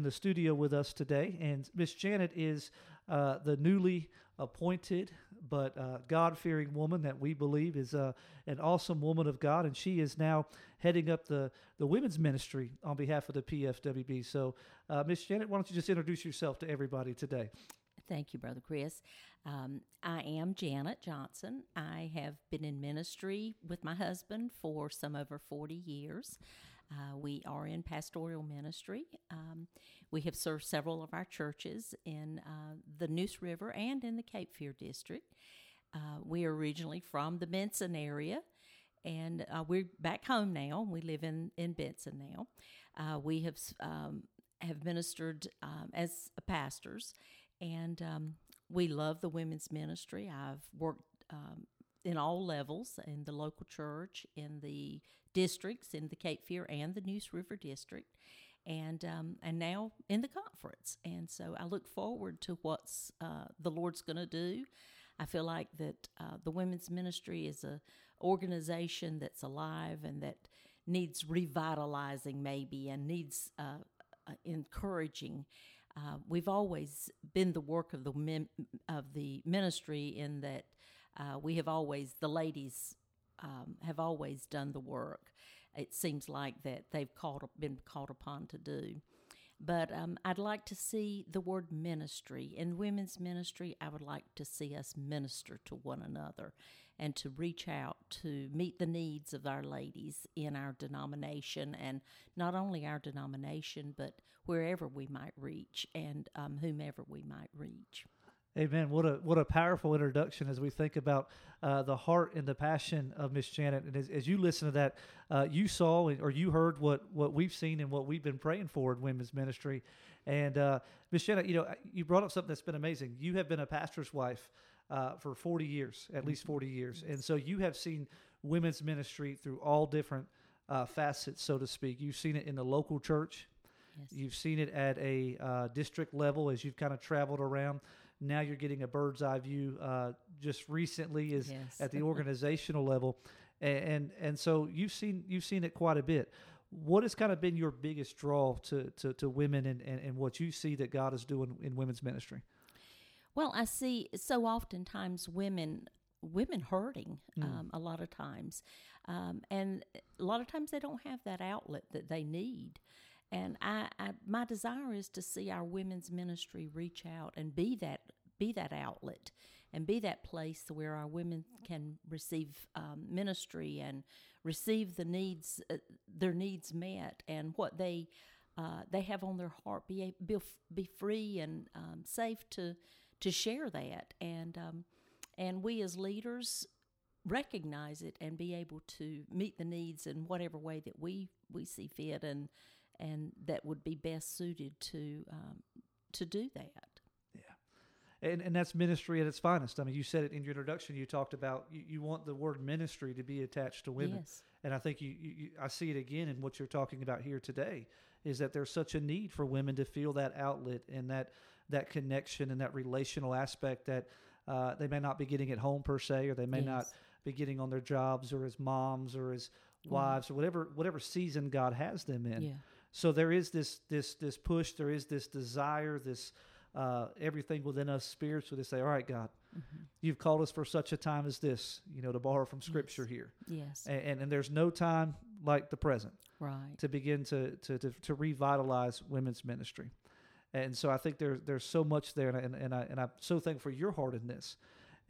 in the studio with us today, and Miss Janet is uh, the newly appointed but uh, God fearing woman that we believe is uh, an awesome woman of God, and she is now heading up the, the women's ministry on behalf of the PFWB. So, uh, Miss Janet, why don't you just introduce yourself to everybody today? Thank you, Brother Chris. Um, I am Janet Johnson. I have been in ministry with my husband for some over 40 years. Uh, we are in pastoral ministry. Um, we have served several of our churches in uh, the Neuse River and in the Cape Fear district. Uh, we are originally from the Benson area, and uh, we're back home now. We live in, in Benson now. Uh, we have um, have ministered um, as pastors, and um, we love the women's ministry. I've worked um, in all levels in the local church, in the districts, in the Cape Fear and the Neuse River district, and um, and now in the conference. And so I look forward to what's uh, the Lord's going to do. I feel like that uh, the women's ministry is a organization that's alive and that needs revitalizing, maybe, and needs uh, uh encouraging. Uh, we've always been the work of the men, of the ministry in that uh, we have always the ladies um, have always done the work. It seems like that they've called been called upon to do. But um, I'd like to see the word ministry. In women's ministry, I would like to see us minister to one another and to reach out to meet the needs of our ladies in our denomination and not only our denomination, but wherever we might reach and um, whomever we might reach. Amen. What a what a powerful introduction as we think about uh, the heart and the passion of Miss Janet. And as, as, you listen to that, uh, you saw or you heard what what we've seen and what we've been praying for in women's ministry. And uh, Miss Janet, you know, you brought up something that's been amazing. You have been a pastor's wife uh, for 40 years, at least 40 years, and so you have seen women's ministry through all different uh, facets, so to speak. You've seen it in the local church. Yes. You've seen it at a uh, district level as you've kind of traveled around. Now you're getting a bird's eye view. Uh, just recently is yes. at the organizational level, and, and and so you've seen you've seen it quite a bit. What has kind of been your biggest draw to to, to women and, and, and what you see that God is doing in women's ministry? Well, I see so oftentimes women women hurting mm. um, a lot of times, um, and a lot of times they don't have that outlet that they need. And I, I, my desire is to see our women's ministry reach out and be that be that outlet and be that place where our women can receive um, ministry and receive the needs uh, their needs met and what they uh, they have on their heart. Be be, be free and um, safe to to share that. And um, and we as leaders recognize it and be able to meet the needs in whatever way that we we see fit and and that would be best suited to um, to do that. Yeah, and and that's ministry at its finest. I mean, you said it in your introduction. You talked about you, you want the word ministry to be attached to women, yes. and I think you, you, I see it again in what you're talking about here today. Is that there's such a need for women to feel that outlet and that that connection and that relational aspect that uh, they may not be getting at home per se, or they may yes. not be getting on their jobs or as moms or as wives mm. or whatever whatever season God has them in. Yeah. So there is this this this push, there is this desire, this uh, everything within us spiritually to say, all right, God, mm-hmm. you've called us for such a time as this, you know, to borrow from scripture yes. here. Yes. And, and, and there's no time like the present. Right. To begin to, to, to, to revitalize women's ministry. And so I think there's there's so much there, and, and, and, I, and I'm so thankful for your heart in this.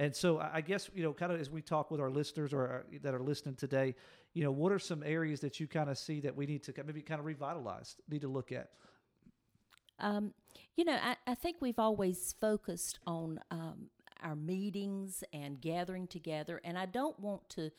And so I guess you know, kind of as we talk with our listeners or our, that are listening today, you know, what are some areas that you kind of see that we need to maybe kind of revitalize, need to look at? Um, you know, I, I, think we've always focused on um, our meetings and gathering together, and I don't want to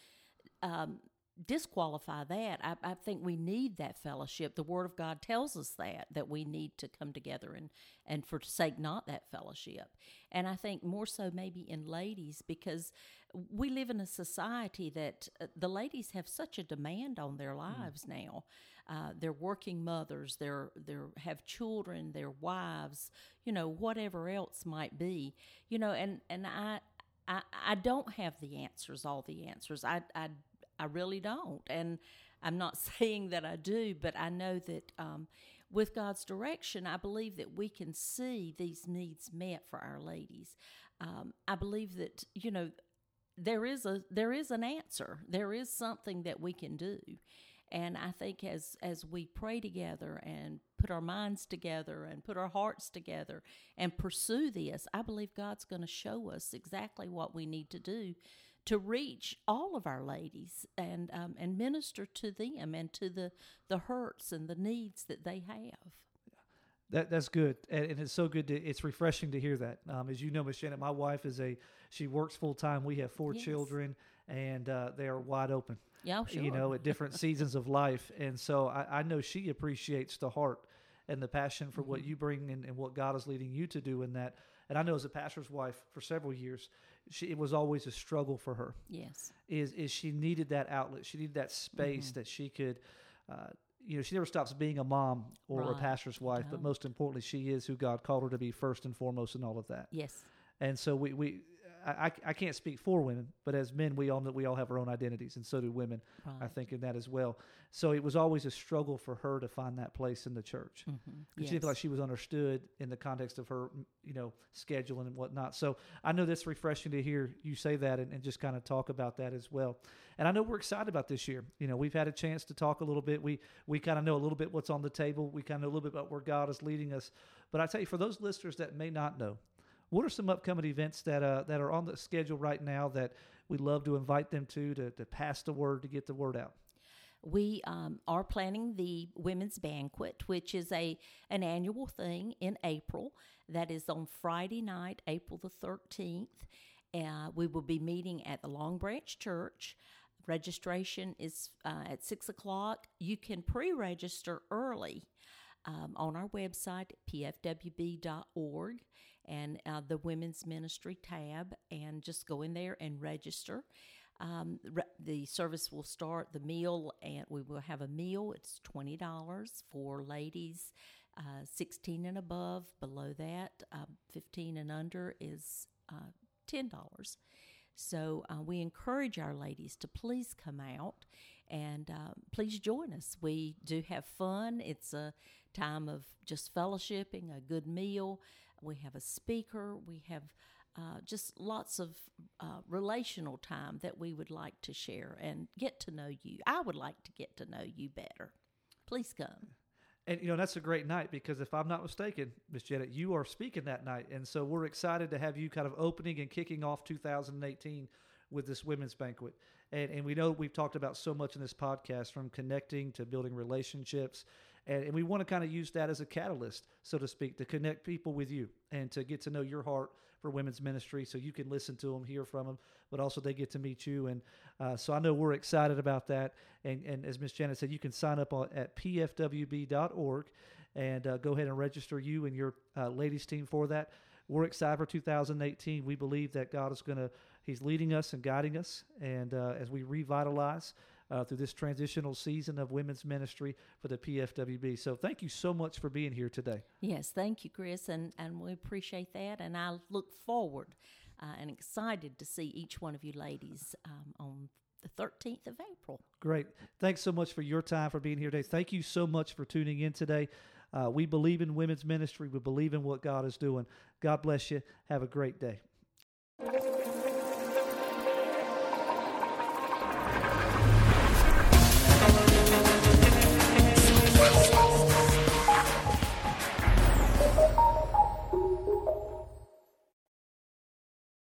um, disqualify that. I, I, think we need that fellowship. The Word of God tells us that that we need to come together and and forsake not that fellowship. And I think more so maybe in ladies because we live in a society that uh, the ladies have such a demand on their mm-hmm. lives mm. now. Uh, they're working mothers. They're they have children. They're wives. You know whatever else might be. You know and and I. I, I don't have the answers, all the answers. I, I I really don't. And I'm not saying that I do, but I know that um, with God's direction, I believe that we can see these needs met for our ladies. Um, I believe that you know there is a there is an answer. There is something that we can do. And I think as as we pray together and put our minds together and put our hearts together and pursue this, I believe God's going to show us exactly what we need to do to reach all of our ladies and um, and minister to them and to the the hurts and the needs that they have. That that's good, and, and it's so good. To, it's refreshing to hear that. Um, as you know, Miss Shannon, my wife is a she works full time. We have four Yes. children, and uh, they are wide open. Yeah, sure. You know, at different seasons of life, and so I, I know she appreciates the heart and the passion for Mm-hmm. what you bring and, and what God is leading you to do in that. And I know as a pastor's wife for several years, she, it was always a struggle for her. yes, Is is she needed that outlet? She needed that space Mm-hmm. that she could. Uh, you know, she never stops being a mom or a pastor's wife, but most importantly, she is who God called her to be first and foremost in all of that. yes, And so we, we I, I- I can't speak for women, but as men, we all know we all have our own identities, and so do women. I think in that as well. So it was always a struggle for her to find that place in the church. Mhm. Yes. She didn't feel like she was understood in the context of her, you know, scheduling and whatnot. So I know that's refreshing to hear you say that and, and just kind of talk about that as well. And I know we're excited about this year. You know, we've had a chance to talk a little bit. We we kind of know a little bit what's on the table. We kind of know a little bit about where God is leading us. But I tell you, for those listeners that may not know, what are some upcoming events that uh, that are on the schedule right now that we'd love to invite them to to, to pass the word to get the word out? We um, are planning the women's banquet, which is a an annual thing in April. That is on Friday night, April the thirteenth. Uh, we will be meeting at the Long Branch Church. Registration is uh, at six o'clock. You can pre-register early um, on our website pfwb.org uh, the women's ministry tab, and just go in there and register. Um, re- the service will start the meal, and we will have a meal. It's twenty dollars for ladies, uh, sixteen and above. Below that, um, fifteen and under is uh, ten dollars. So uh, we encourage our ladies to please come out and uh, please join us. We do have fun. It's a time of just fellowshipping, a good meal. We have a speaker. We have uh, just lots of uh, relational time that we would like to share and get to know you. I would like to get to know you better. Please come. And you know that's a great night because if I'm not mistaken, Miss Janet, you are speaking that night, and so we're excited to have you kind of opening and kicking off 2018 with this women's banquet. And and we know we've talked about so much in this podcast, from connecting to building relationships, and, and we want to kind of use that as a catalyst, so to speak, to connect people with you and to get to know your heart for women's ministry, so you can listen to them, hear from them, but also they get to meet you. And uh, so I know we're excited about that. And and as Miss Janet said, you can sign up on, at pfwb.org and uh, go ahead and register you and your uh, ladies team for that. We're excited for 2018. We believe that God is going to, He's leading us and guiding us. And uh, as we revitalize uh, through this transitional season of women's ministry for the PFWB. So thank you so much for being here today. Yes, thank you, Chris, and, and we appreciate that. And I look forward uh, and excited to see each one of you ladies um, on the 13th of April. Great. Thanks so much for your time for being here today. Thank you so much for tuning in today. Uh, we believe in women's ministry. We believe in what God is doing. God bless you. Have a great day.